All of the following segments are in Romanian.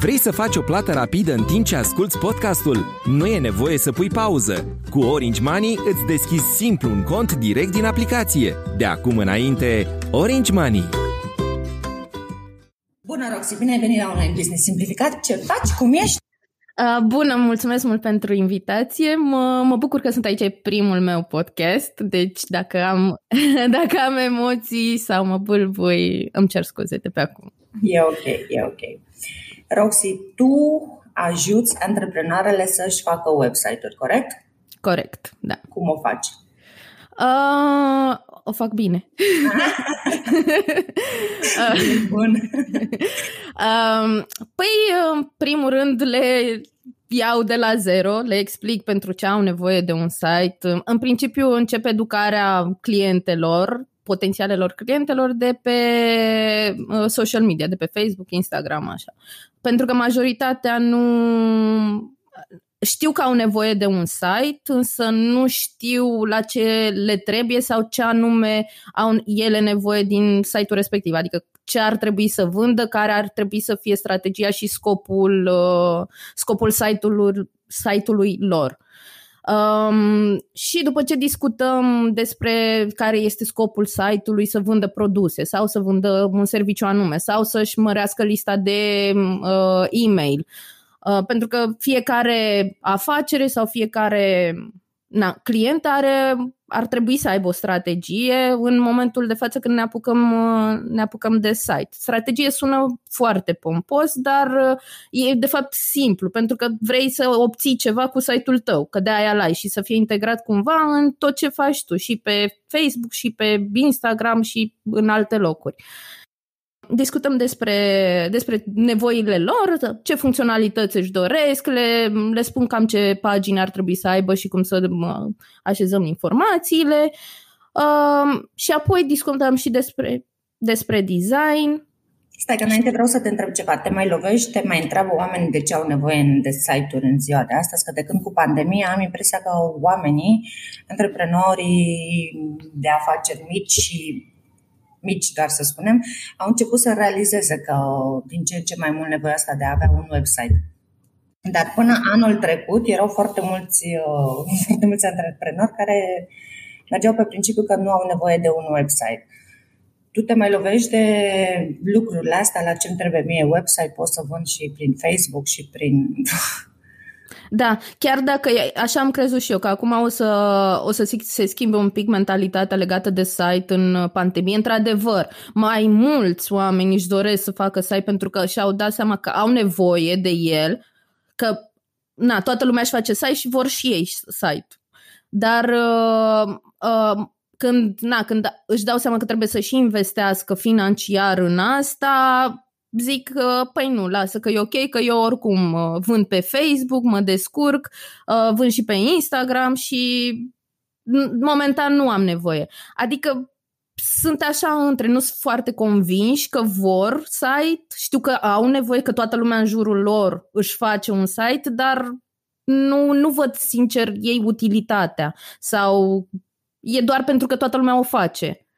Vrei să faci o plată rapidă în timp ce asculti podcastul? Nu e nevoie să pui pauză. Cu Orange Money îți deschizi simplu un cont direct din aplicație. De acum înainte, Orange Money. Bună, Roxy! Bine ai venit la Online Business Simplificat. Ce faci? Cum ești? Uh, bună, mulțumesc mult pentru invitație. Mă, mă bucur că sunt aici, e primul meu podcast, deci dacă am, dacă am emoții sau mă bâlbui, îmi cer scuze de pe acum. E ok, e ok. Roxy, tu ajuți antreprenoarele să-și facă website-uri, corect? Corect, da. Cum o faci? Uh, o fac bine. Bun. uh, păi, în primul rând, le iau de la zero, le explic pentru ce au nevoie de un site. În principiu, încep educarea clientelor potențialelor clientelor de pe uh, social media, de pe Facebook, Instagram, așa. Pentru că majoritatea nu știu că au nevoie de un site, însă nu știu la ce le trebuie sau ce anume au ele nevoie din site-ul respectiv, adică ce ar trebui să vândă, care ar trebui să fie strategia și scopul, uh, scopul site-ului, site-ului lor. Um, și după ce discutăm despre care este scopul site-ului să vândă produse sau să vândă un serviciu anume sau să-și mărească lista de uh, e-mail, uh, pentru că fiecare afacere sau fiecare na, client are, ar trebui să aibă o strategie în momentul de față când ne apucăm, ne apucăm de site. Strategie sună foarte pompos, dar e de fapt simplu, pentru că vrei să obții ceva cu site-ul tău, că de aia ai și să fie integrat cumva în tot ce faci tu, și pe Facebook, și pe Instagram, și în alte locuri. Uh, discutăm despre, despre nevoile lor, ce funcționalități își doresc, le, le spun cam ce pagini ar trebui să aibă și cum să așezăm informațiile. Uh, și apoi discutăm și despre, despre design. Stai că înainte vreau să te întreb ceva. Te mai lovești, te mai întreabă oamenii de ce au nevoie de site-uri în ziua de astăzi? Că de când cu pandemia am impresia că oamenii, antreprenorii de afaceri mici și mici, doar să spunem, au început să realizeze că din ce în ce mai mult nevoia asta de a avea un website. Dar până anul trecut erau foarte mulți, uh, foarte mulți antreprenori care mergeau pe principiu că nu au nevoie de un website. Tu te mai lovești de lucrurile astea, la ce îmi trebuie mie website, pot să vând și prin Facebook și prin Da, chiar dacă așa am crezut și eu, că acum o să, o să se schimbe un pic mentalitatea legată de site în pandemie. Într-adevăr, mai mulți oameni își doresc să facă site pentru că și-au dat seama că au nevoie de el, că na, toată lumea își face site și vor și ei site. Dar uh, uh, când, na, când își dau seama că trebuie să și investească financiar în asta, zic că, păi nu, lasă că e ok, că eu oricum uh, vând pe Facebook, mă descurc, uh, vând și pe Instagram și momentan nu am nevoie. Adică sunt așa între, nu sunt foarte convinși că vor site, știu că au nevoie, că toată lumea în jurul lor își face un site, dar nu, nu văd sincer ei utilitatea sau e doar pentru că toată lumea o face.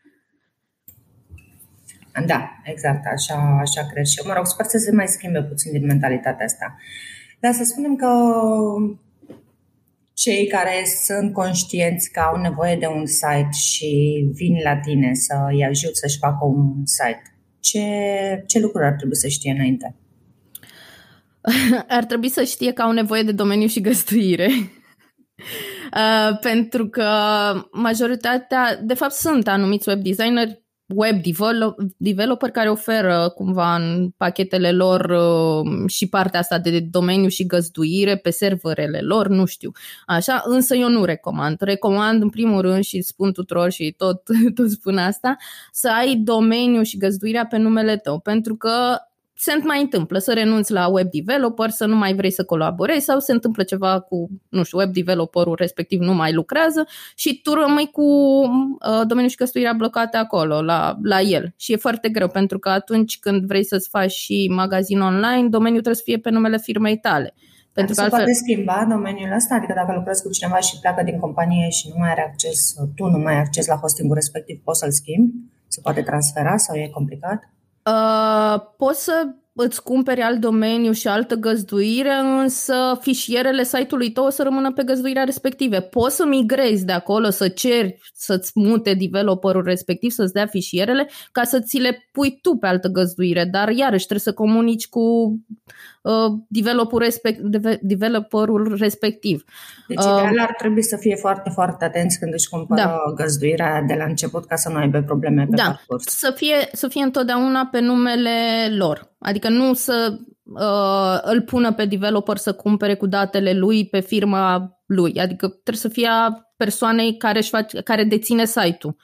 Da, exact, așa, așa cred și eu. Mă rog, sper să se mai schimbe puțin din mentalitatea asta. Dar să spunem că cei care sunt conștienți că au nevoie de un site și vin la tine să îi ajut să-și facă un site, ce, ce lucruri ar trebui să știe înainte? Ar trebui să știe că au nevoie de domeniu și găstuire. Uh, pentru că majoritatea, de fapt sunt anumiți web designer web developer care oferă cumva în pachetele lor uh, și partea asta de domeniu și găzduire pe serverele lor, nu știu. Așa, însă eu nu recomand. Recomand în primul rând și spun tuturor și tot, tot spun asta, să ai domeniu și găzduirea pe numele tău, pentru că se mai întâmplă să renunți la web developer, să nu mai vrei să colaborezi sau se întâmplă ceva cu, nu știu, web developerul respectiv nu mai lucrează și tu rămâi cu uh, domeniul și căsătoria blocate acolo, la, la el. Și e foarte greu pentru că atunci când vrei să-ți faci și magazin online, domeniul trebuie să fie pe numele firmei tale. Pentru că se altfel... poate schimba domeniul ăsta? Adică dacă lucrezi cu cineva și pleacă din companie și nu mai are acces, tu nu mai ai acces la hostingul respectiv, poți să-l schimbi? Se poate transfera sau e complicat? Uh, poți să îți cumperi alt domeniu și altă găzduire, însă fișierele site-ului tău o să rămână pe găzduirea respective. Poți să migrezi de acolo, să ceri să-ți mute developerul respectiv, să-ți dea fișierele, ca să ți le pui tu pe altă găzduire, dar iarăși trebuie să comunici cu uh, developerul, respect, developerul respectiv. Deci, uh, ideal ar trebui să fie foarte, foarte atenți când își cumpără da. găzduirea de la început ca să nu aibă probleme pe da. parcurs. Să fie, să fie întotdeauna pe numele lor. Adică nu să uh, îl pună pe developer să cumpere cu datele lui pe firma lui. Adică trebuie să fie a persoanei care, își face, care deține site-ul,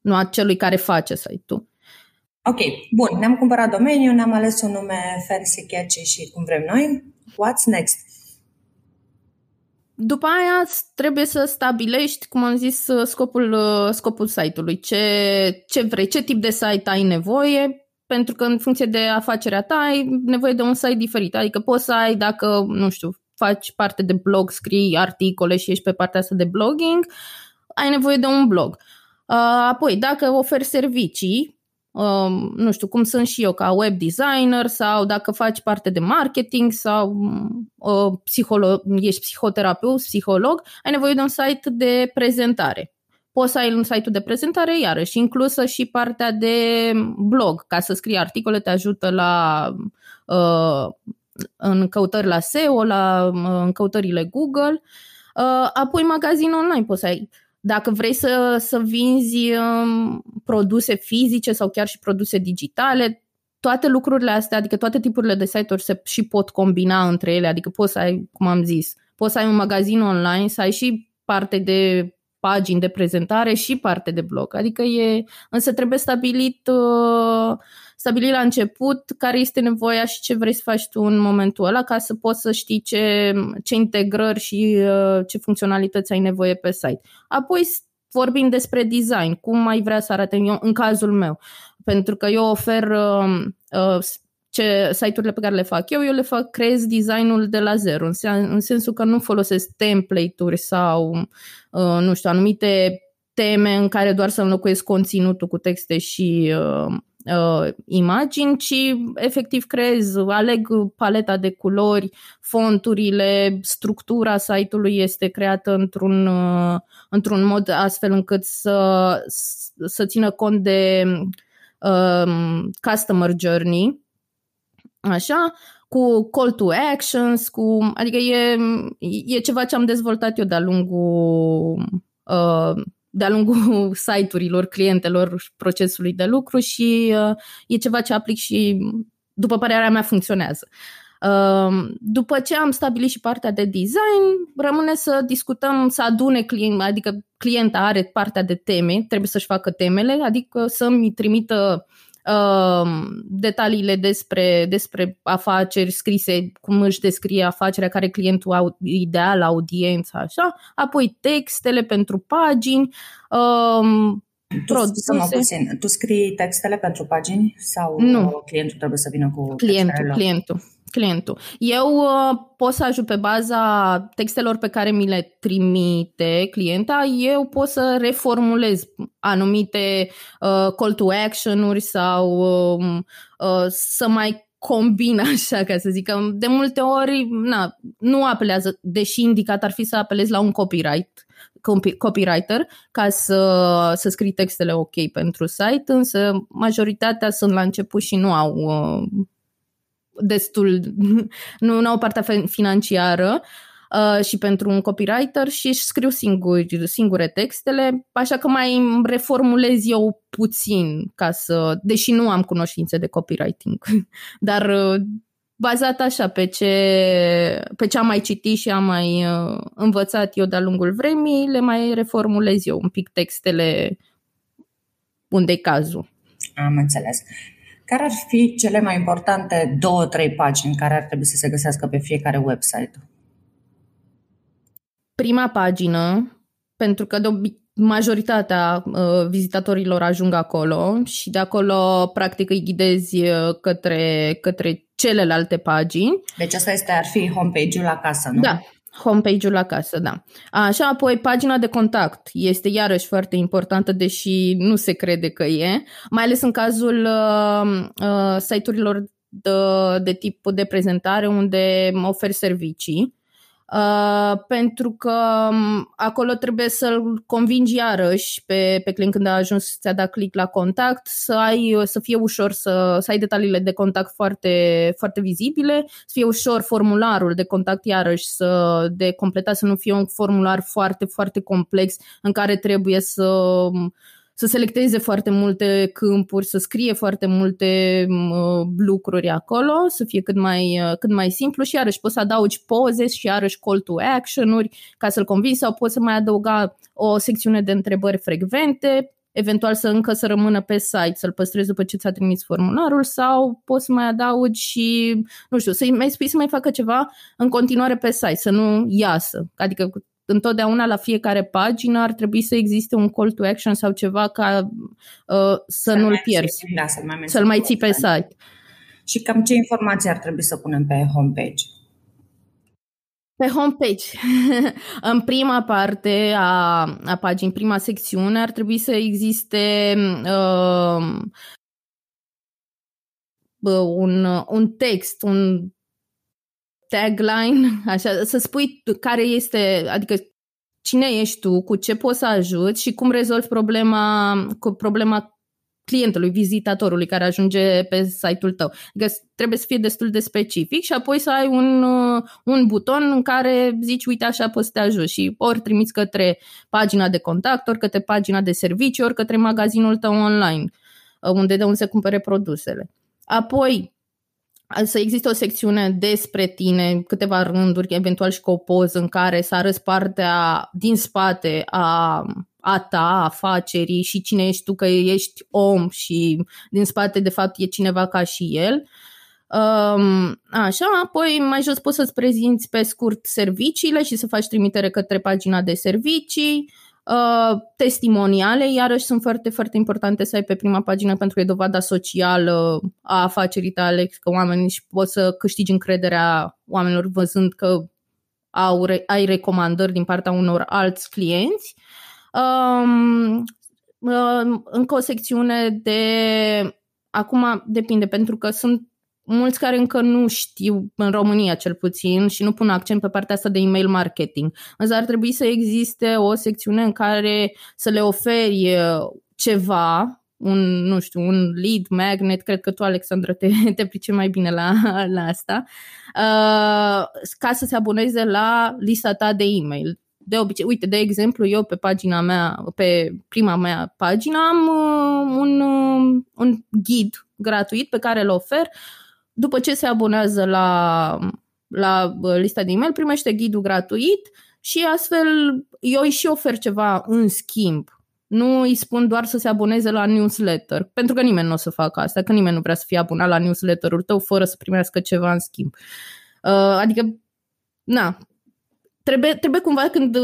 nu a celui care face site-ul. Ok, bun, ne-am cumpărat domeniu, ne-am ales un nume fancy, catchy și cum vrem noi. What's next? După aia trebuie să stabilești, cum am zis, scopul, scopul site-ului. Ce, ce vrei, ce tip de site ai nevoie, pentru că în funcție de afacerea ta ai nevoie de un site diferit. Adică poți să ai, dacă, nu știu, faci parte de blog, scrii articole și ești pe partea asta de blogging, ai nevoie de un blog. Uh, apoi, dacă oferi servicii, um, nu știu, cum sunt și eu ca web designer sau dacă faci parte de marketing sau uh, psiholo- ești psihoterapeut, psiholog, ai nevoie de un site de prezentare. Poți să ai un site de prezentare, iarăși inclusă și partea de blog, ca să scrii articole, te ajută la uh, în căutări la SEO, la uh, în căutările Google. Uh, apoi magazin online poți să ai. Dacă vrei să, să vinzi um, produse fizice sau chiar și produse digitale, toate lucrurile astea, adică toate tipurile de site-uri se și pot combina între ele, adică poți să ai, cum am zis, poți să ai un magazin online, să ai și parte de pagini de prezentare și parte de blog. Adică e, însă trebuie stabilit, uh, stabilit la început care este nevoia și ce vrei să faci tu în momentul ăla ca să poți să știi ce, ce integrări și uh, ce funcționalități ai nevoie pe site. Apoi vorbim despre design, cum mai vrea să arate eu, în cazul meu. Pentru că eu ofer uh, uh, ce site-urile pe care le fac eu, eu le fac, creez designul de la zero, în, sen, în sensul că nu folosesc template-uri sau, uh, nu știu, anumite teme în care doar să înlocuiesc conținutul cu texte și uh, uh, imagini, ci efectiv creez, aleg paleta de culori, fonturile, structura site-ului este creată într-un, uh, într-un mod astfel încât să, să țină cont de uh, customer journey, Așa, cu call to actions, cu, adică e, e ceva ce am dezvoltat eu de-a lungul, uh, de-a lungul site-urilor clientelor procesului de lucru și uh, e ceva ce aplic și, după părerea mea, funcționează. Uh, după ce am stabilit și partea de design, rămâne să discutăm, să adune client, adică clienta are partea de teme, trebuie să-și facă temele, adică să-mi trimită uh, detaliile despre, despre afaceri scrise, cum își descrie afacerea, care clientul au, ideal, audiența, așa, apoi textele pentru pagini, uh, tu, puțin, tu scrii textele pentru pagini sau nu. clientul trebuie să vină cu Clientul, clientul clientul. Eu uh, pot să ajut pe baza textelor pe care mi le trimite clienta, eu pot să reformulez anumite uh, call to action-uri sau uh, uh, să mai combin așa, ca să zic. De multe ori na, nu apelează, deși indicat ar fi să apelezi la un copyright, copywriter ca să, să scrii textele ok pentru site, însă majoritatea sunt la început și nu au uh, destul, nu, nu au partea financiară uh, și pentru un copywriter și își scriu singuri, singure textele, așa că mai reformulez eu puțin ca să, deși nu am cunoștințe de copywriting, dar uh, bazat așa pe ce, pe ce am mai citit și am mai uh, învățat eu de-a lungul vremii, le mai reformulez eu un pic textele unde e cazul. Am înțeles. Care ar fi cele mai importante două, trei pagini care ar trebui să se găsească pe fiecare website? Prima pagină, pentru că de majoritatea uh, vizitatorilor ajung acolo și de acolo practic îi ghidezi uh, către, către celelalte pagini. Deci asta este, ar fi homepage-ul acasă, nu? Da, homepage-ul acasă, da. Așa, apoi pagina de contact este iarăși foarte importantă, deși nu se crede că e, mai ales în cazul uh, uh, site-urilor de, de tip de prezentare unde oferi servicii. Uh, pentru că um, acolo trebuie să-l convingi iarăși pe, pe client când a ajuns să da click la contact, să ai să fie ușor să, să ai detaliile de contact foarte, foarte vizibile, să fie ușor formularul de contact iarăși să de completat, să nu fie un formular foarte, foarte complex în care trebuie să um, să selecteze foarte multe câmpuri, să scrie foarte multe uh, lucruri acolo, să fie cât mai, uh, cât mai simplu și iarăși poți să adaugi poze și iarăși call to action-uri ca să-l convingi sau poți să mai adăuga o secțiune de întrebări frecvente, eventual să încă să rămână pe site, să-l păstrezi după ce ți-a trimis formularul sau poți să mai adaugi și, nu știu, să-i mai spui să mai facă ceva în continuare pe site, să nu iasă. Adică întotdeauna la fiecare pagină ar trebui să existe un call to action sau ceva ca uh, să, să nu-l pierzi, da, să-l mai, să-l mai ții pe site. Și cam ce informații ar trebui să punem pe homepage? Pe homepage, în prima parte a, a paginii, prima secțiune, ar trebui să existe uh, un, un text, un tagline, așa, să spui care este, adică cine ești tu, cu ce poți să ajuți și cum rezolvi problema, cu problema clientului, vizitatorului care ajunge pe site-ul tău. Adică trebuie să fie destul de specific și apoi să ai un, uh, un buton în care zici, uite așa poți să te ajut și ori trimiți către pagina de contact, ori către pagina de servicii, ori către magazinul tău online, uh, unde de unde se cumpere produsele. Apoi, să existe o secțiune despre tine, câteva rânduri, eventual și cu o poză în care să arăți partea din spate a, a ta, afacerii și cine ești tu, că ești om și din spate de fapt e cineva ca și el. Um, așa, apoi mai jos poți să-ți prezinți pe scurt serviciile și să faci trimitere către pagina de servicii. Uh, testimoniale, iarăși sunt foarte, foarte importante să ai pe prima pagină pentru că e dovada socială a afacerii tale, că oamenii și poți să câștigi încrederea oamenilor văzând că au, ai recomandări din partea unor alți clienți. Um, uh, încă o secțiune de Acum depinde, pentru că sunt mulți care încă nu știu, în România cel puțin, și nu pun accent pe partea asta de email marketing. Însă ar trebui să existe o secțiune în care să le oferi uh, ceva, un, nu știu, un lead magnet, cred că tu, Alexandra, te, te price mai bine la, la asta, uh, ca să se aboneze la lista ta de e-mail. De obicei, uite, de exemplu, eu pe pagina mea, pe prima mea pagină am uh, un, uh, un ghid gratuit pe care îl ofer după ce se abonează la, la lista de e-mail, primește ghidul gratuit și astfel eu îi și ofer ceva în schimb. Nu îi spun doar să se aboneze la newsletter, pentru că nimeni nu o să facă asta, că nimeni nu vrea să fie abonat la newsletterul tău fără să primească ceva în schimb. Uh, adică, na, trebuie, trebuie cumva când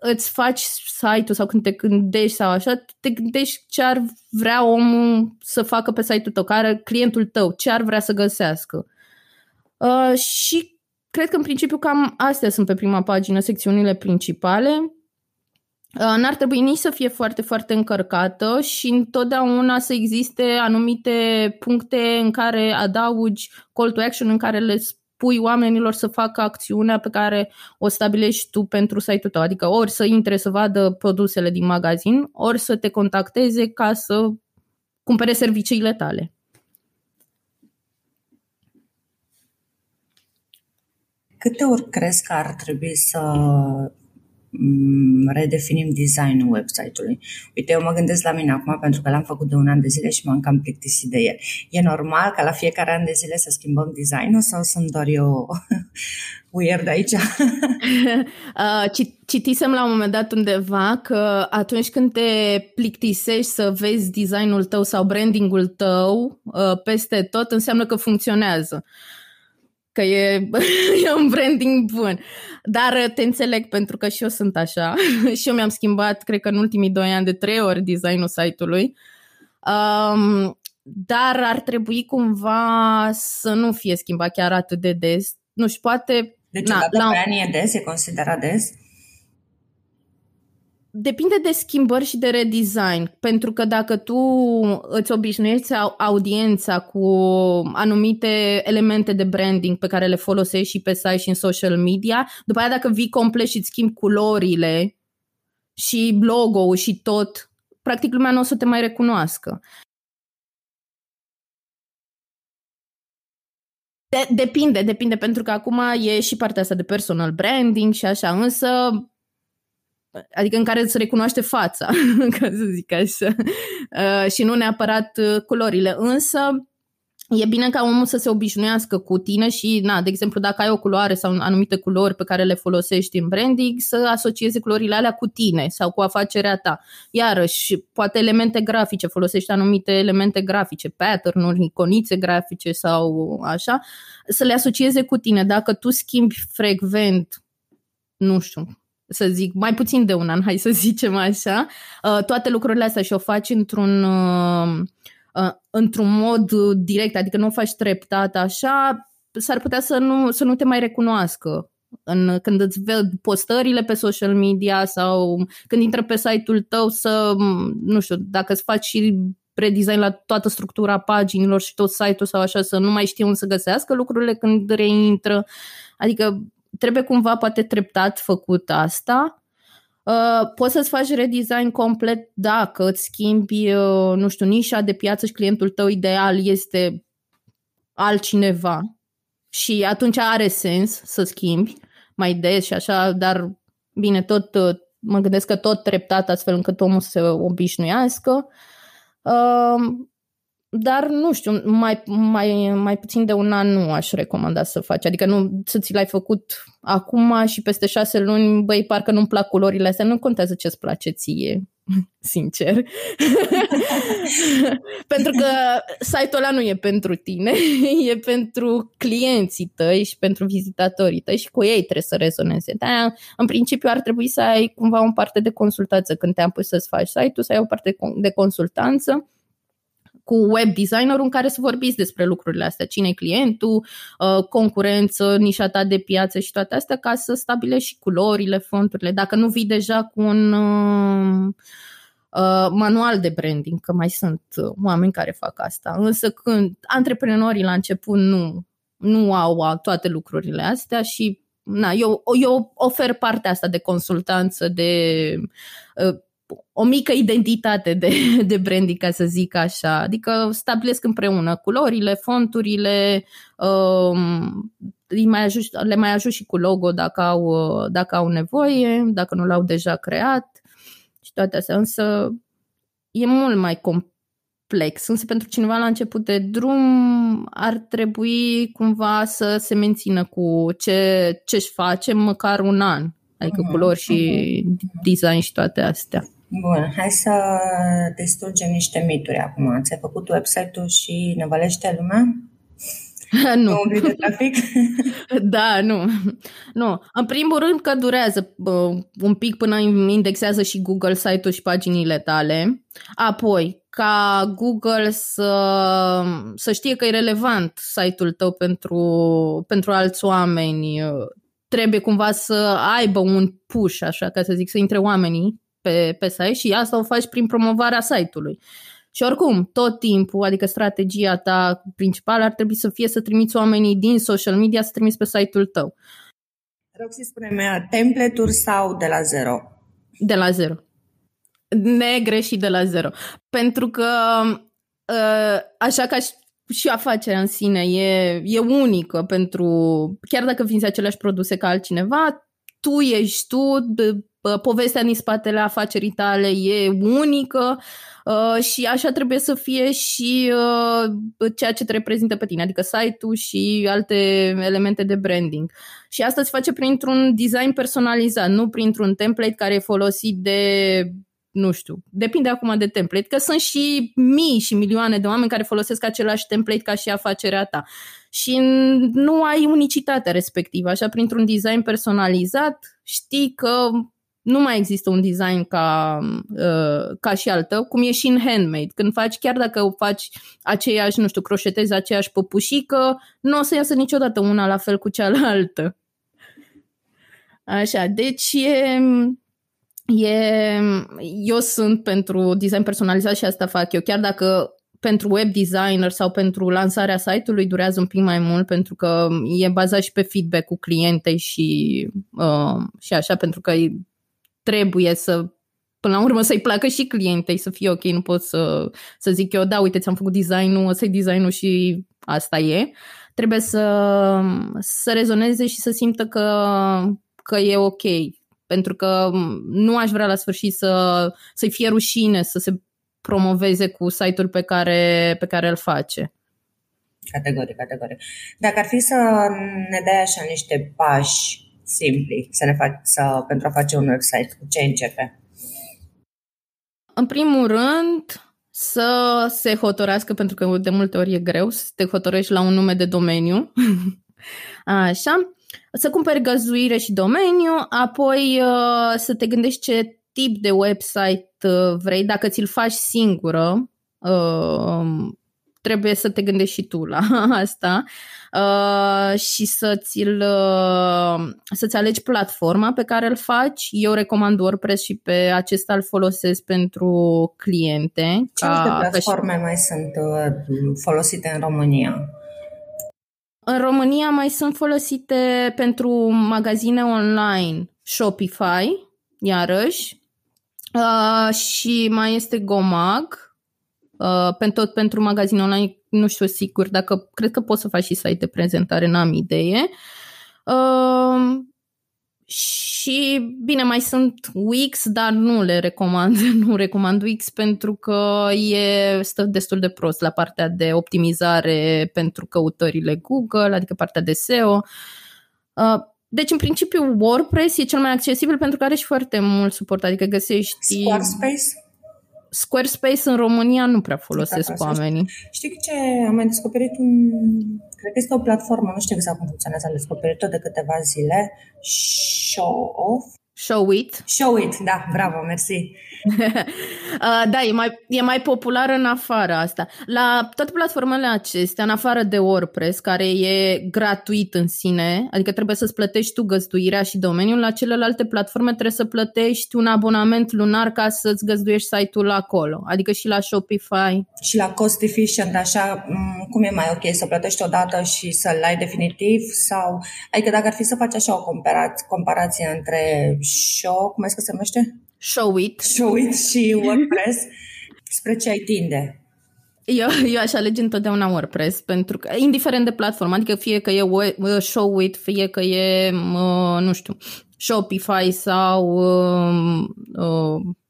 îți faci site-ul sau când te gândești sau așa, te gândești ce ar vrea omul să facă pe site-ul tău, care clientul tău, ce ar vrea să găsească. Uh, și cred că în principiu cam astea sunt pe prima pagină secțiunile principale. Uh, n-ar trebui nici să fie foarte, foarte încărcată și întotdeauna să existe anumite puncte în care adaugi call to action, în care le pui oamenilor să facă acțiunea pe care o stabilești tu pentru site-ul tău. Adică ori să intre să vadă produsele din magazin, ori să te contacteze ca să cumpere serviciile tale. Câte ori crezi că ar trebui să mm, redefinim designul website-ului. Uite, eu mă gândesc la mine acum pentru că l-am făcut de un an de zile și m-am cam plictisit de el. E normal ca la fiecare an de zile să schimbăm designul sau sunt doar eu weird aici? Uh, citisem la un moment dat undeva că atunci când te plictisești să vezi designul tău sau brandingul tău uh, peste tot, înseamnă că funcționează că e, e un branding bun. Dar te înțeleg pentru că și eu sunt așa și eu mi-am schimbat, cred că în ultimii doi ani, de trei ori designul site-ului. Um, dar ar trebui cumva să nu fie schimbat chiar atât de des. Nu știu, poate... Deci na, la... pe ani e des, e considerat des? Depinde de schimbări și de redesign, pentru că dacă tu îți obișnuiești audiența cu anumite elemente de branding pe care le folosești și pe site și în social media, după aia dacă vii complet și îți schimbi culorile și logo și tot, practic lumea nu o să te mai recunoască. De- depinde, depinde, pentru că acum e și partea asta de personal branding și așa, însă adică în care îți recunoaște fața, ca să zic așa, uh, și nu neapărat uh, culorile. Însă, e bine ca omul să se obișnuiască cu tine și, na, de exemplu, dacă ai o culoare sau anumite culori pe care le folosești în branding, să asocieze culorile alea cu tine sau cu afacerea ta. Iarăși, poate elemente grafice, folosești anumite elemente grafice, pattern-uri, iconițe grafice sau așa, să le asocieze cu tine. Dacă tu schimbi frecvent, nu știu, să zic, mai puțin de un an, hai să zicem așa, uh, toate lucrurile astea și o faci într-un, uh, uh, într-un mod direct, adică nu o faci treptat așa, s-ar putea să nu, să nu te mai recunoască în, când îți văd postările pe social media sau când intră pe site-ul tău să, nu știu, dacă îți faci și redesign la toată structura paginilor și tot site-ul sau așa, să nu mai știu unde să găsească lucrurile când reintră. Adică trebuie cumva poate treptat făcut asta. Uh, poți să-ți faci redesign complet dacă îți schimbi, uh, nu știu, nișa de piață și clientul tău ideal este altcineva și atunci are sens să schimbi mai des și așa, dar bine, tot uh, mă gândesc că tot treptat astfel încât omul să se obișnuiască. Uh, dar nu știu, mai, mai, mai puțin de un an nu aș recomanda să faci. Adică nu să ți l-ai făcut acum și peste șase luni, băi, parcă nu-mi plac culorile astea, nu contează ce-ți place ție, sincer. pentru că site-ul ăla nu e pentru tine, e pentru clienții tăi și pentru vizitatorii tăi și cu ei trebuie să rezoneze. Dar în principiu ar trebui să ai cumva o parte de consultanță când te-am pus să-ți faci site-ul, să ai o parte de consultanță cu web designerul în care să vorbiți despre lucrurile astea, cine e clientul, uh, concurență, nișa ta de piață și toate astea, ca să stabilești și culorile, fonturile. Dacă nu vii deja cu un uh, uh, manual de branding, că mai sunt oameni care fac asta. Însă când antreprenorii la început nu, nu au toate lucrurile astea și na, eu, eu ofer partea asta de consultanță, de o mică identitate de, de branding, ca să zic așa. Adică stabilesc împreună culorile, fonturile, um, mai ajut, le mai ajut și cu logo dacă au, dacă au nevoie, dacă nu l-au deja creat și toate astea. Însă e mult mai complex. Însă pentru cineva la început de drum ar trebui cumva să se mențină cu ce, ce-și face măcar un an. Adică uh-huh, culori și uh-huh. design și toate astea. Bun, hai să distrugem niște mituri acum. Ți-ai făcut website-ul și ne valește lumea? nu. Nu de trafic? da, nu. Nu. În primul rând că durează uh, un pic până indexează și Google site-ul și paginile tale. Apoi, ca Google să, să știe că e relevant site-ul tău pentru, pentru alți oameni, trebuie cumva să aibă un push, așa ca să zic, să intre oamenii pe, pe site și asta o faci prin promovarea site-ului. Și oricum, tot timpul, adică strategia ta principală ar trebui să fie să trimiți oamenii din social media să trimiți pe site-ul tău. Roxy, spune-mi, template-uri sau de la zero? De la zero. Negreșit de la zero. Pentru că ă, așa ca și afacerea în sine e, e unică pentru, chiar dacă vinzi aceleași produse ca altcineva, tu ești tu, povestea din spatele afacerii tale e unică uh, și așa trebuie să fie și uh, ceea ce te reprezintă pe tine, adică site-ul și alte elemente de branding. Și asta se face printr-un design personalizat, nu printr-un template care e folosit de nu știu, depinde acum de template, că sunt și mii și milioane de oameni care folosesc același template ca și afacerea ta. Și nu ai unicitatea respectivă, așa printr-un design personalizat știi că nu mai există un design ca, uh, ca și altă, cum e și în handmade. Când faci, chiar dacă faci aceeași, nu știu, croșetezi aceeași păpușică, nu o să iasă niciodată una la fel cu cealaltă. Așa, deci e, e, eu sunt pentru design personalizat și asta fac eu, chiar dacă pentru web designer sau pentru lansarea site-ului durează un pic mai mult pentru că e bazat și pe feedback cu clientei și, uh, și așa, pentru că trebuie să până la urmă să-i placă și clientei, să fie ok, nu pot să, să zic eu, da, uite, ți-am făcut designul, ăsta e designul și asta e. Trebuie să, să rezoneze și să simtă că, că e ok, pentru că nu aș vrea la sfârșit să, să-i fie rușine să se promoveze cu site-ul pe care, pe care îl face. Categoric, categoric. Dacă ar fi să ne dai așa niște pași simpli să ne fac, să, pentru a face un website, cu ce începe? În primul rând, să se hotărească, pentru că de multe ori e greu să te hotărăști la un nume de domeniu. Așa. Să cumperi găzuire și domeniu, apoi uh, să te gândești ce tip de website uh, vrei, dacă ți-l faci singură, uh, trebuie să te gândești și tu la asta uh, și să ți-l, uh, să-ți alegi platforma pe care îl faci. Eu recomand WordPress și pe acesta îl folosesc pentru cliente. Ce ca, alte platforme și... mai sunt uh, folosite în România? În România mai sunt folosite pentru magazine online Shopify, iarăși, uh, și mai este Gomag, Uh, pentru, tot pentru magazin online, nu știu sigur dacă, cred că poți să faci și site de prezentare, n-am idee. Uh, și bine, mai sunt Wix, dar nu le recomand, nu recomand Wix pentru că e stă destul de prost la partea de optimizare pentru căutările Google, adică partea de SEO. Uh, deci, în principiu, WordPress e cel mai accesibil pentru că are și foarte mult suport, adică găsești... Squarespace? Squarespace în România nu prea folosesc cu oamenii. Știi ce? Am mai descoperit un... Cred că este o platformă, nu știu exact cum funcționează, am descoperit-o de câteva zile. Show Off. Show It. Show It, da, bravo, mersi. Uh, da, e mai, e mai populară în afară asta. La toate platformele acestea, în afară de WordPress, care e gratuit în sine, adică trebuie să-ți plătești tu găzduirea și domeniul, la celelalte platforme trebuie să plătești un abonament lunar ca să-ți găzduiești site-ul acolo, adică și la Shopify. Și la cost efficient, așa, mm, cum e mai ok să plătești odată și să-l ai definitiv? sau Adică dacă ar fi să faci așa o comparație, comparație între show, cum ai că se numește? Show It. Show It și WordPress, spre ce ai tinde? Eu, eu aș alege întotdeauna WordPress, pentru că, indiferent de platformă, adică fie că e Show It, fie că e, nu știu, Shopify sau,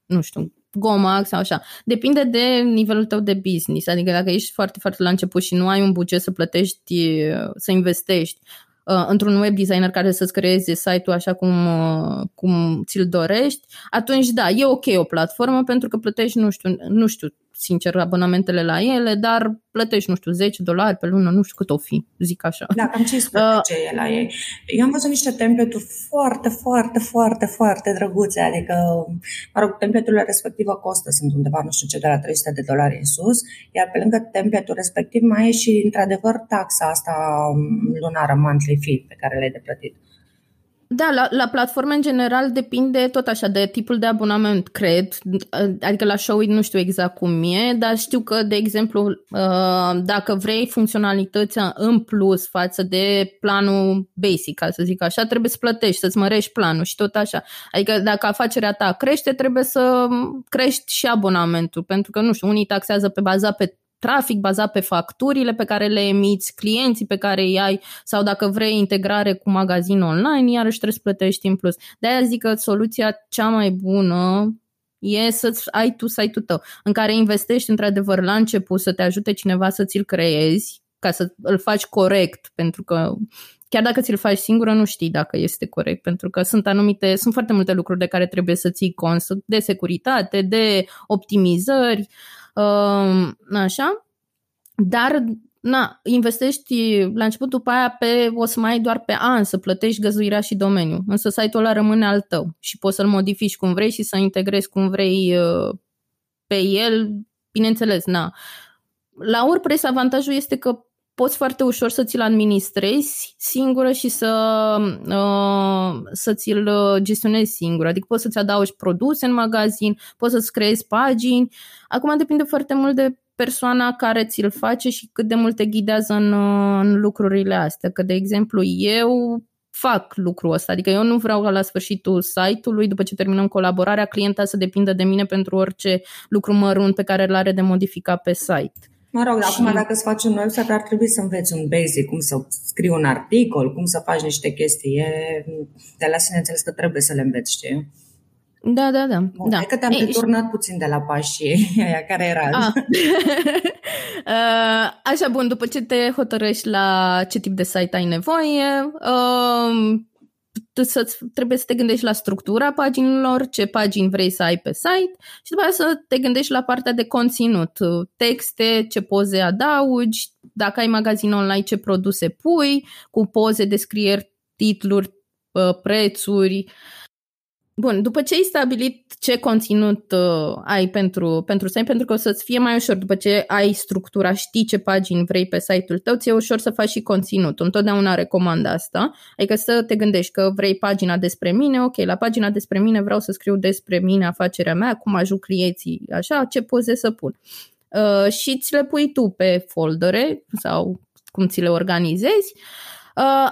nu știu, Gomax sau așa. Depinde de nivelul tău de business. Adică dacă ești foarte, foarte la început și nu ai un buget să plătești, să investești uh, într-un web designer care să-ți creeze site-ul așa cum, uh, cum ți-l dorești, atunci da, e ok o platformă pentru că plătești, nu știu, nu știu sincer, abonamentele la ele, dar plătești, nu știu, 10 dolari pe lună, nu știu cât o fi, zic așa. Da, cam 15 uh, e la ei. Eu am văzut niște template foarte, foarte, foarte, foarte drăguțe, adică, mă rog, template-urile respective costă, sunt undeva, nu știu ce, de la 300 de dolari în sus, iar pe lângă template-ul respectiv mai e și, într-adevăr, taxa asta lunară, monthly fee, pe care le-ai de plătit. Da, la, la platforme în general depinde tot așa de tipul de abonament, cred. Adică la Showit nu știu exact cum e, dar știu că, de exemplu, uh, dacă vrei funcționalități în plus față de planul basic, ca să zic așa, trebuie să plătești, să-ți mărești planul și tot așa. Adică dacă afacerea ta crește, trebuie să crești și abonamentul, pentru că, nu știu, unii taxează pe baza pe trafic bazat pe facturile pe care le emiți, clienții pe care îi ai sau dacă vrei integrare cu magazin online, iarăși trebuie să plătești în plus. De-aia zic că soluția cea mai bună e să ai tu site-ul tău, în care investești într-adevăr la început să te ajute cineva să ți-l creezi, ca să îl faci corect, pentru că chiar dacă ți-l faci singură, nu știi dacă este corect, pentru că sunt anumite, sunt foarte multe lucruri de care trebuie să ții cont, de securitate, de optimizări, uh, așa, dar na, investești la început după aia pe, o să mai ai doar pe an să plătești găzuirea și domeniul, însă site-ul ăla rămâne al tău și poți să-l modifici cum vrei și să integrezi cum vrei uh, pe el, bineînțeles, na. La WordPress avantajul este că poți foarte ușor să ți-l administrezi singură și să, uh, să ți-l gestionezi singură. Adică poți să-ți adaugi produse în magazin, poți să-ți creezi pagini. Acum depinde foarte mult de persoana care ți-l face și cât de mult te ghidează în, în lucrurile astea. Că, de exemplu, eu fac lucrul ăsta. Adică eu nu vreau ca la sfârșitul site-ului, după ce terminăm colaborarea, clienta să depindă de mine pentru orice lucru mărunt pe care îl are de modificat pe site. Mă rog, și... acum dacă îți faci un website, ar trebui să înveți un basic, cum să scrii un articol, cum să faci niște chestii. E de la sine înțeles că trebuie să le înveți, știi? Da, da, da. Bun, da. Hai că te-am Ei, returnat și... puțin de la pașii aia care era. Ah. uh, așa, bun, după ce te hotărăști la ce tip de site ai nevoie, uh, să trebuie să te gândești la structura paginilor, ce pagini vrei să ai pe site și după aceea să te gândești la partea de conținut, texte, ce poze adaugi, dacă ai magazin online, ce produse pui, cu poze, descrieri, titluri, uh, prețuri, Bun, după ce ai stabilit ce conținut uh, ai pentru, pentru site, pentru că o să-ți fie mai ușor, după ce ai structura, știi ce pagini vrei pe site-ul tău, ți-e ușor să faci și conținut. Întotdeauna recomand asta. Adică să te gândești că vrei pagina despre mine, ok, la pagina despre mine vreau să scriu despre mine, afacerea mea, cum ajut clienții, așa, ce poze să pun. Uh, și ți le pui tu pe foldere sau cum ți le organizezi. Uh, Uh,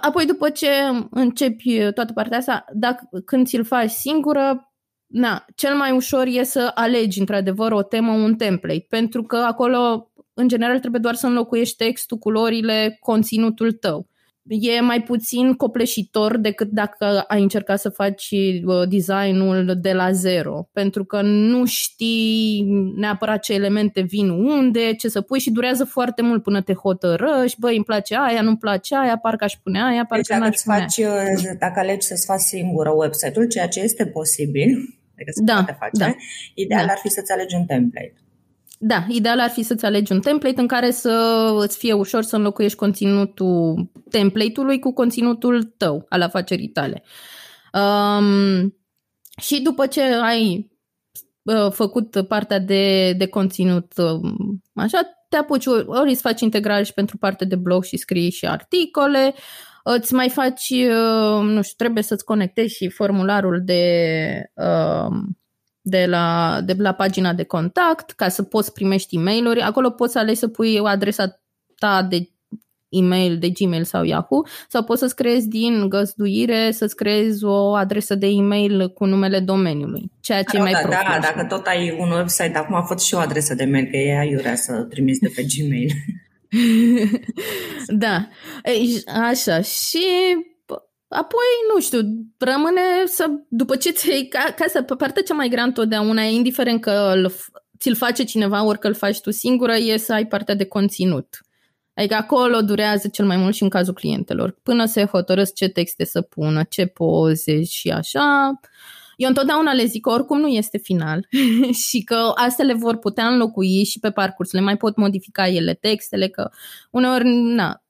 apoi, după ce începi toată partea asta, dacă, când ți-l faci singură, na, cel mai ușor e să alegi, într-adevăr, o temă, un template, pentru că acolo, în general, trebuie doar să înlocuiești textul, culorile, conținutul tău e mai puțin copleșitor decât dacă ai încercat să faci uh, designul de la zero, pentru că nu știi neapărat ce elemente vin unde, ce să pui și durează foarte mult până te hotărăști, băi, îmi place aia, nu-mi place aia, parcă aș pune aia, parcă deci, n-aș pune faci, aia. Uh, dacă alegi să-ți faci singură website-ul, ceea ce este posibil, adică se da, poate face, da, ideal da. ar fi să-ți alegi un template. Da, ideal ar fi să-ți alegi un template în care să îți fie ușor să înlocuiești conținutul template-ului cu conținutul tău al afacerii tale. Um, și după ce ai uh, făcut partea de, de conținut um, așa, te apuci ori îți faci integrare și pentru partea de blog și scrii și articole, îți mai faci, uh, nu știu, trebuie să-ți conectezi și formularul de uh, de la, de la pagina de contact ca să poți primești e mail Acolo poți alegi să pui o adresa ta de e-mail de Gmail sau Yahoo sau poți să-ți creezi din găzduire, să-ți creezi o adresă de e-mail cu numele domeniului, ceea ce da, e mai da, Da, dacă tot ai un website, acum a fost și o adresă de mail, că e aiurea să trimiți de pe Gmail. da, așa și Apoi, nu știu, rămâne să, după ce ți ca, ca să, pe partea cea mai grea întotdeauna, indiferent că îl, ți-l face cineva, ori că îl faci tu singură, e să ai partea de conținut. Adică acolo durează cel mai mult și în cazul clientelor. Până se hotărăsc ce texte să pună, ce poze și așa. Eu întotdeauna le zic că oricum nu este final și că astea le vor putea înlocui și pe parcurs. Le mai pot modifica ele textele, că uneori, na,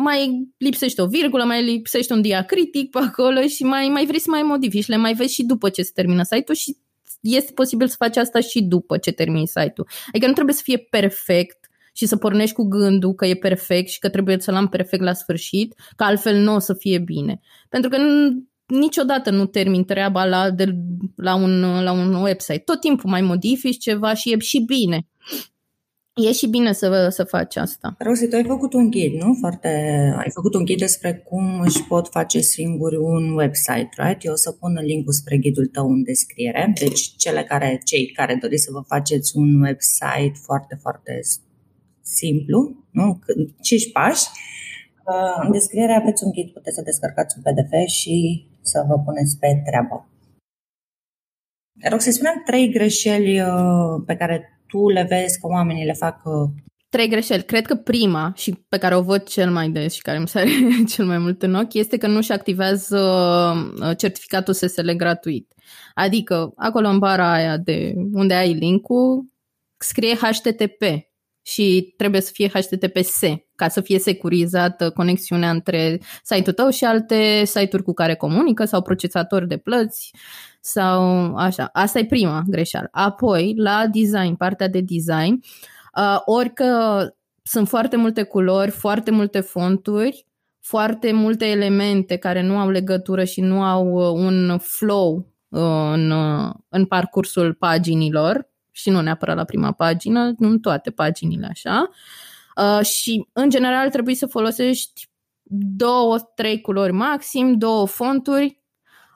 mai lipsește o virgulă, mai lipsește un diacritic pe acolo și mai, mai vrei să mai modifici, le mai vezi și după ce se termină site-ul și este posibil să faci asta și după ce termini site-ul. Adică nu trebuie să fie perfect și să pornești cu gândul că e perfect și că trebuie să-l am perfect la sfârșit, că altfel nu o să fie bine. Pentru că niciodată nu termin treaba la, de, la, un, la un website. Tot timpul mai modifici ceva și e și bine e și bine să, să faci asta. Rosi, tu ai făcut un ghid, nu? Foarte... Ai făcut un ghid despre cum își pot face singuri un website, right? Eu o să pun linkul spre ghidul tău în descriere. Deci cele care, cei care doriți să vă faceți un website foarte, foarte simplu, nu? 5 pași. Uh, în descriere aveți un ghid, puteți să descărcați un PDF și să vă puneți pe treabă. Rog să spunem trei greșeli uh, pe care tu le vezi că oamenii le fac uh, trei greșeli. Cred că prima și pe care o văd cel mai des și care îmi sare cel mai mult în ochi este că nu și activează certificatul SSL gratuit. Adică acolo în bara aia de unde ai linkul scrie HTTP și trebuie să fie HTTPS ca să fie securizată conexiunea între site-ul tău și alte site-uri cu care comunică sau procesatori de plăți sau așa. Asta e prima greșeală. Apoi, la design, partea de design, uh, orică sunt foarte multe culori, foarte multe fonturi, foarte multe elemente care nu au legătură și nu au uh, un flow uh, în, uh, în parcursul paginilor, și nu neapărat la prima pagină, nu în toate paginile așa. Uh, și în general trebuie să folosești două, trei culori maxim, două fonturi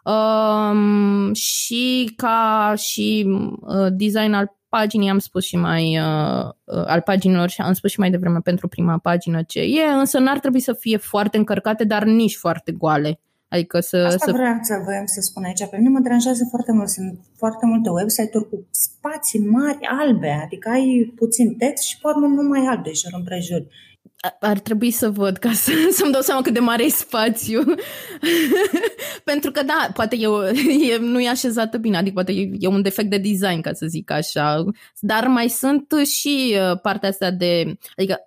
uh, și ca și uh, design al paginii am spus și mai uh, uh, al paginilor și am spus și mai devreme pentru prima pagină ce e, însă n-ar trebui să fie foarte încărcate, dar nici foarte goale. Adică să, Asta să... vreau să, voiam să spun aici. Pe mine mă deranjează foarte mult. Sunt foarte multe website-uri cu spații mari albe, adică ai puțin text și poate nu mai albe jur împrejur. Ar trebui să văd ca să, să-mi dau seama cât de mare e spațiu. Pentru că da, poate eu, e, nu e așezată bine, adică poate e, e un defect de design, ca să zic așa. Dar mai sunt și uh, partea asta de, adică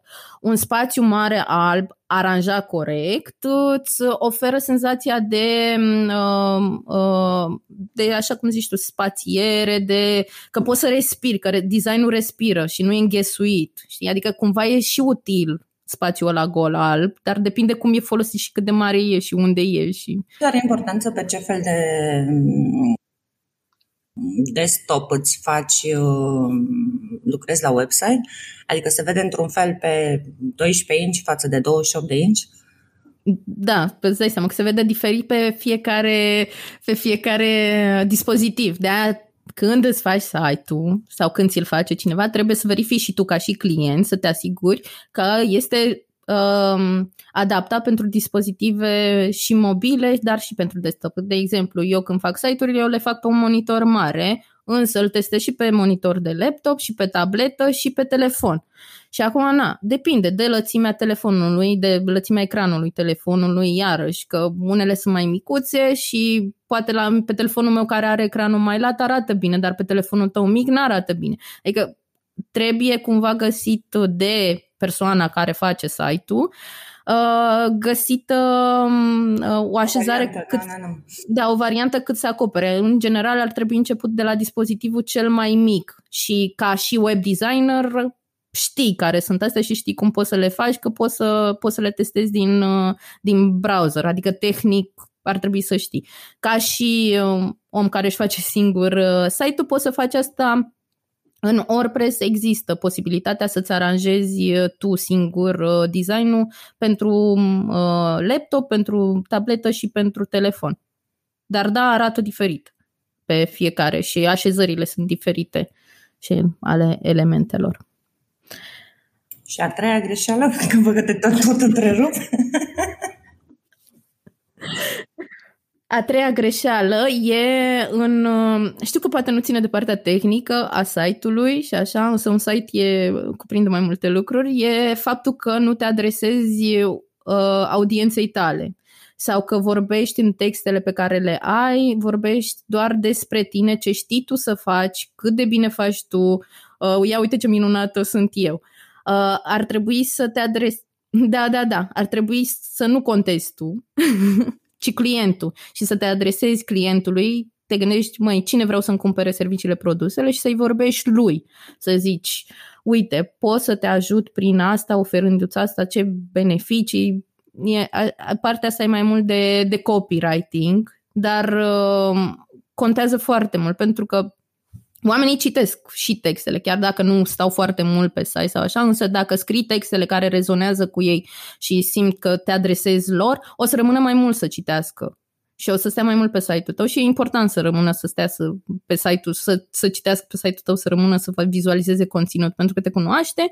un spațiu mare alb, aranjat corect, îți oferă senzația de, uh, uh, de așa cum zici tu, spațiere, de că poți să respiri, că designul respiră și nu e înghesuit. Știi? Adică cumva e și util spațiul ăla gol alb, dar depinde cum e folosit și cât de mare e și unde e. Și... Are importanță pe ce fel de desktop îți faci, uh, lucrezi la website, adică se vede într-un fel pe 12 inch față de 28 de inch. Da, îți dai seama că se vede diferit pe fiecare, pe fiecare dispozitiv. De aia când îți faci site-ul sau când ți-l face cineva, trebuie să verifici și tu ca și client să te asiguri că este um, adaptat pentru dispozitive și mobile, dar și pentru desktop. De exemplu, eu când fac site-urile, eu le fac pe un monitor mare, însă îl testez și pe monitor de laptop, și pe tabletă, și pe telefon. Și acum, na, depinde de lățimea telefonului, de lățimea ecranului telefonului, iarăși, că unele sunt mai micuțe și poate la, pe telefonul meu care are ecranul mai lat arată bine, dar pe telefonul tău mic nu arată bine. Adică trebuie cumva găsit de persoana care face site-ul uh, găsită uh, o așezare o variantă, cât, da, da, da, o variantă cât să acopere. În general ar trebui început de la dispozitivul cel mai mic și ca și web designer știi care sunt astea și știi cum poți să le faci, că poți să, poți să le testezi din, uh, din browser, adică tehnic ar trebui să știi. Ca și om care își face singur site-ul, poți să faci asta în WordPress există posibilitatea să-ți aranjezi uh, tu singur uh, designul pentru uh, laptop, pentru tabletă și pentru telefon. Dar da, arată diferit pe fiecare și așezările sunt diferite și ale elementelor. Și a treia greșeală, că văd că te tot, tot întrerup. A treia greșeală e în... Știu că poate nu ține de partea tehnică a site-ului și așa, însă un site e, cuprinde mai multe lucruri, e faptul că nu te adresezi uh, audienței tale sau că vorbești în textele pe care le ai, vorbești doar despre tine, ce știi tu să faci, cât de bine faci tu, uh, ia uite ce minunată sunt eu. Uh, ar trebui să te adresezi da, da, da. Ar trebui să nu contezi tu, ci clientul și să te adresezi clientului, te gândești, măi, cine vreau să-mi cumpere serviciile produsele și să-i vorbești lui, să zici, uite, pot să te ajut prin asta, oferându-ți asta, ce beneficii. E, a, a, partea asta e mai mult de, de copywriting, dar uh, contează foarte mult pentru că Oamenii citesc și textele, chiar dacă nu stau foarte mult pe site sau așa, însă dacă scrii textele care rezonează cu ei și simt că te adresezi lor, o să rămână mai mult să citească. și o să stea mai mult pe site-ul tău și e important să rămână să stea să, pe site-ul, să, să citească pe site-ul tău, să rămână să vizualizeze conținut pentru că te cunoaște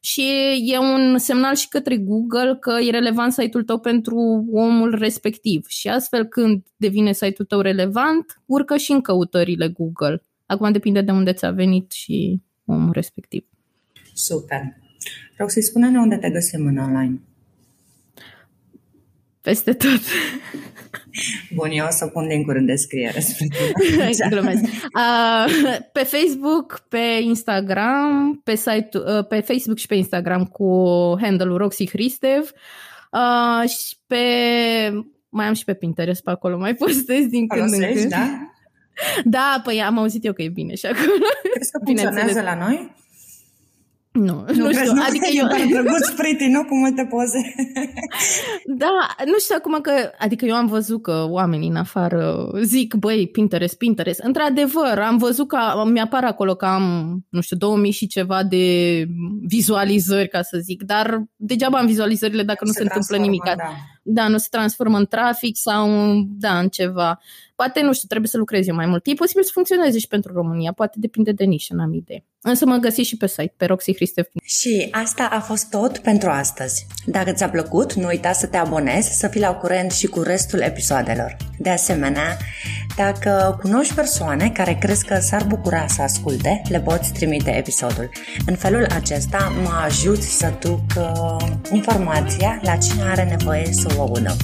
și e un semnal și către Google că e relevant site-ul tău pentru omul respectiv și astfel când devine site-ul tău relevant, urcă și în căutările Google. Acum depinde de unde ți-a venit și omul respectiv. Super. Vreau să-i spune unde te găsim în online. Peste tot. Bun, eu o să pun link-uri în descriere spre Glumesc. Uh, pe Facebook, pe Instagram, pe, site, uh, pe Facebook și pe Instagram cu handle-ul Roxy Hristev uh, și pe mai am și pe Pinterest pe acolo, mai postez din când în când. da? Da, păi am auzit eu că e bine și acolo. Crezi că funcționează la noi? Nu, nu, nu știu. Nu adică eu... E drăguț pretty, nu? Cu multe poze. da, nu știu acum că... Adică eu am văzut că oamenii în afară zic, băi, Pinterest, Pinterest. Într-adevăr, am văzut că mi-apar acolo că am, nu știu, 2000 și ceva de vizualizări, ca să zic. Dar degeaba am vizualizările dacă nu se, se întâmplă nimic. Da. da, nu se transformă în trafic sau, da, în ceva. Poate, nu știu, trebuie să lucrez eu mai mult. E posibil să funcționeze și pentru România, poate depinde de nișă, n-am idee. Însă mă găsi și pe site, pe Roxy Hristef. Și asta a fost tot pentru astăzi. Dacă ți-a plăcut, nu uita să te abonezi, să fii la curent și cu restul episoadelor. De asemenea, dacă cunoști persoane care crezi că s-ar bucura să asculte, le poți trimite episodul. În felul acesta mă ajut să duc uh, informația la cine are nevoie să o audă.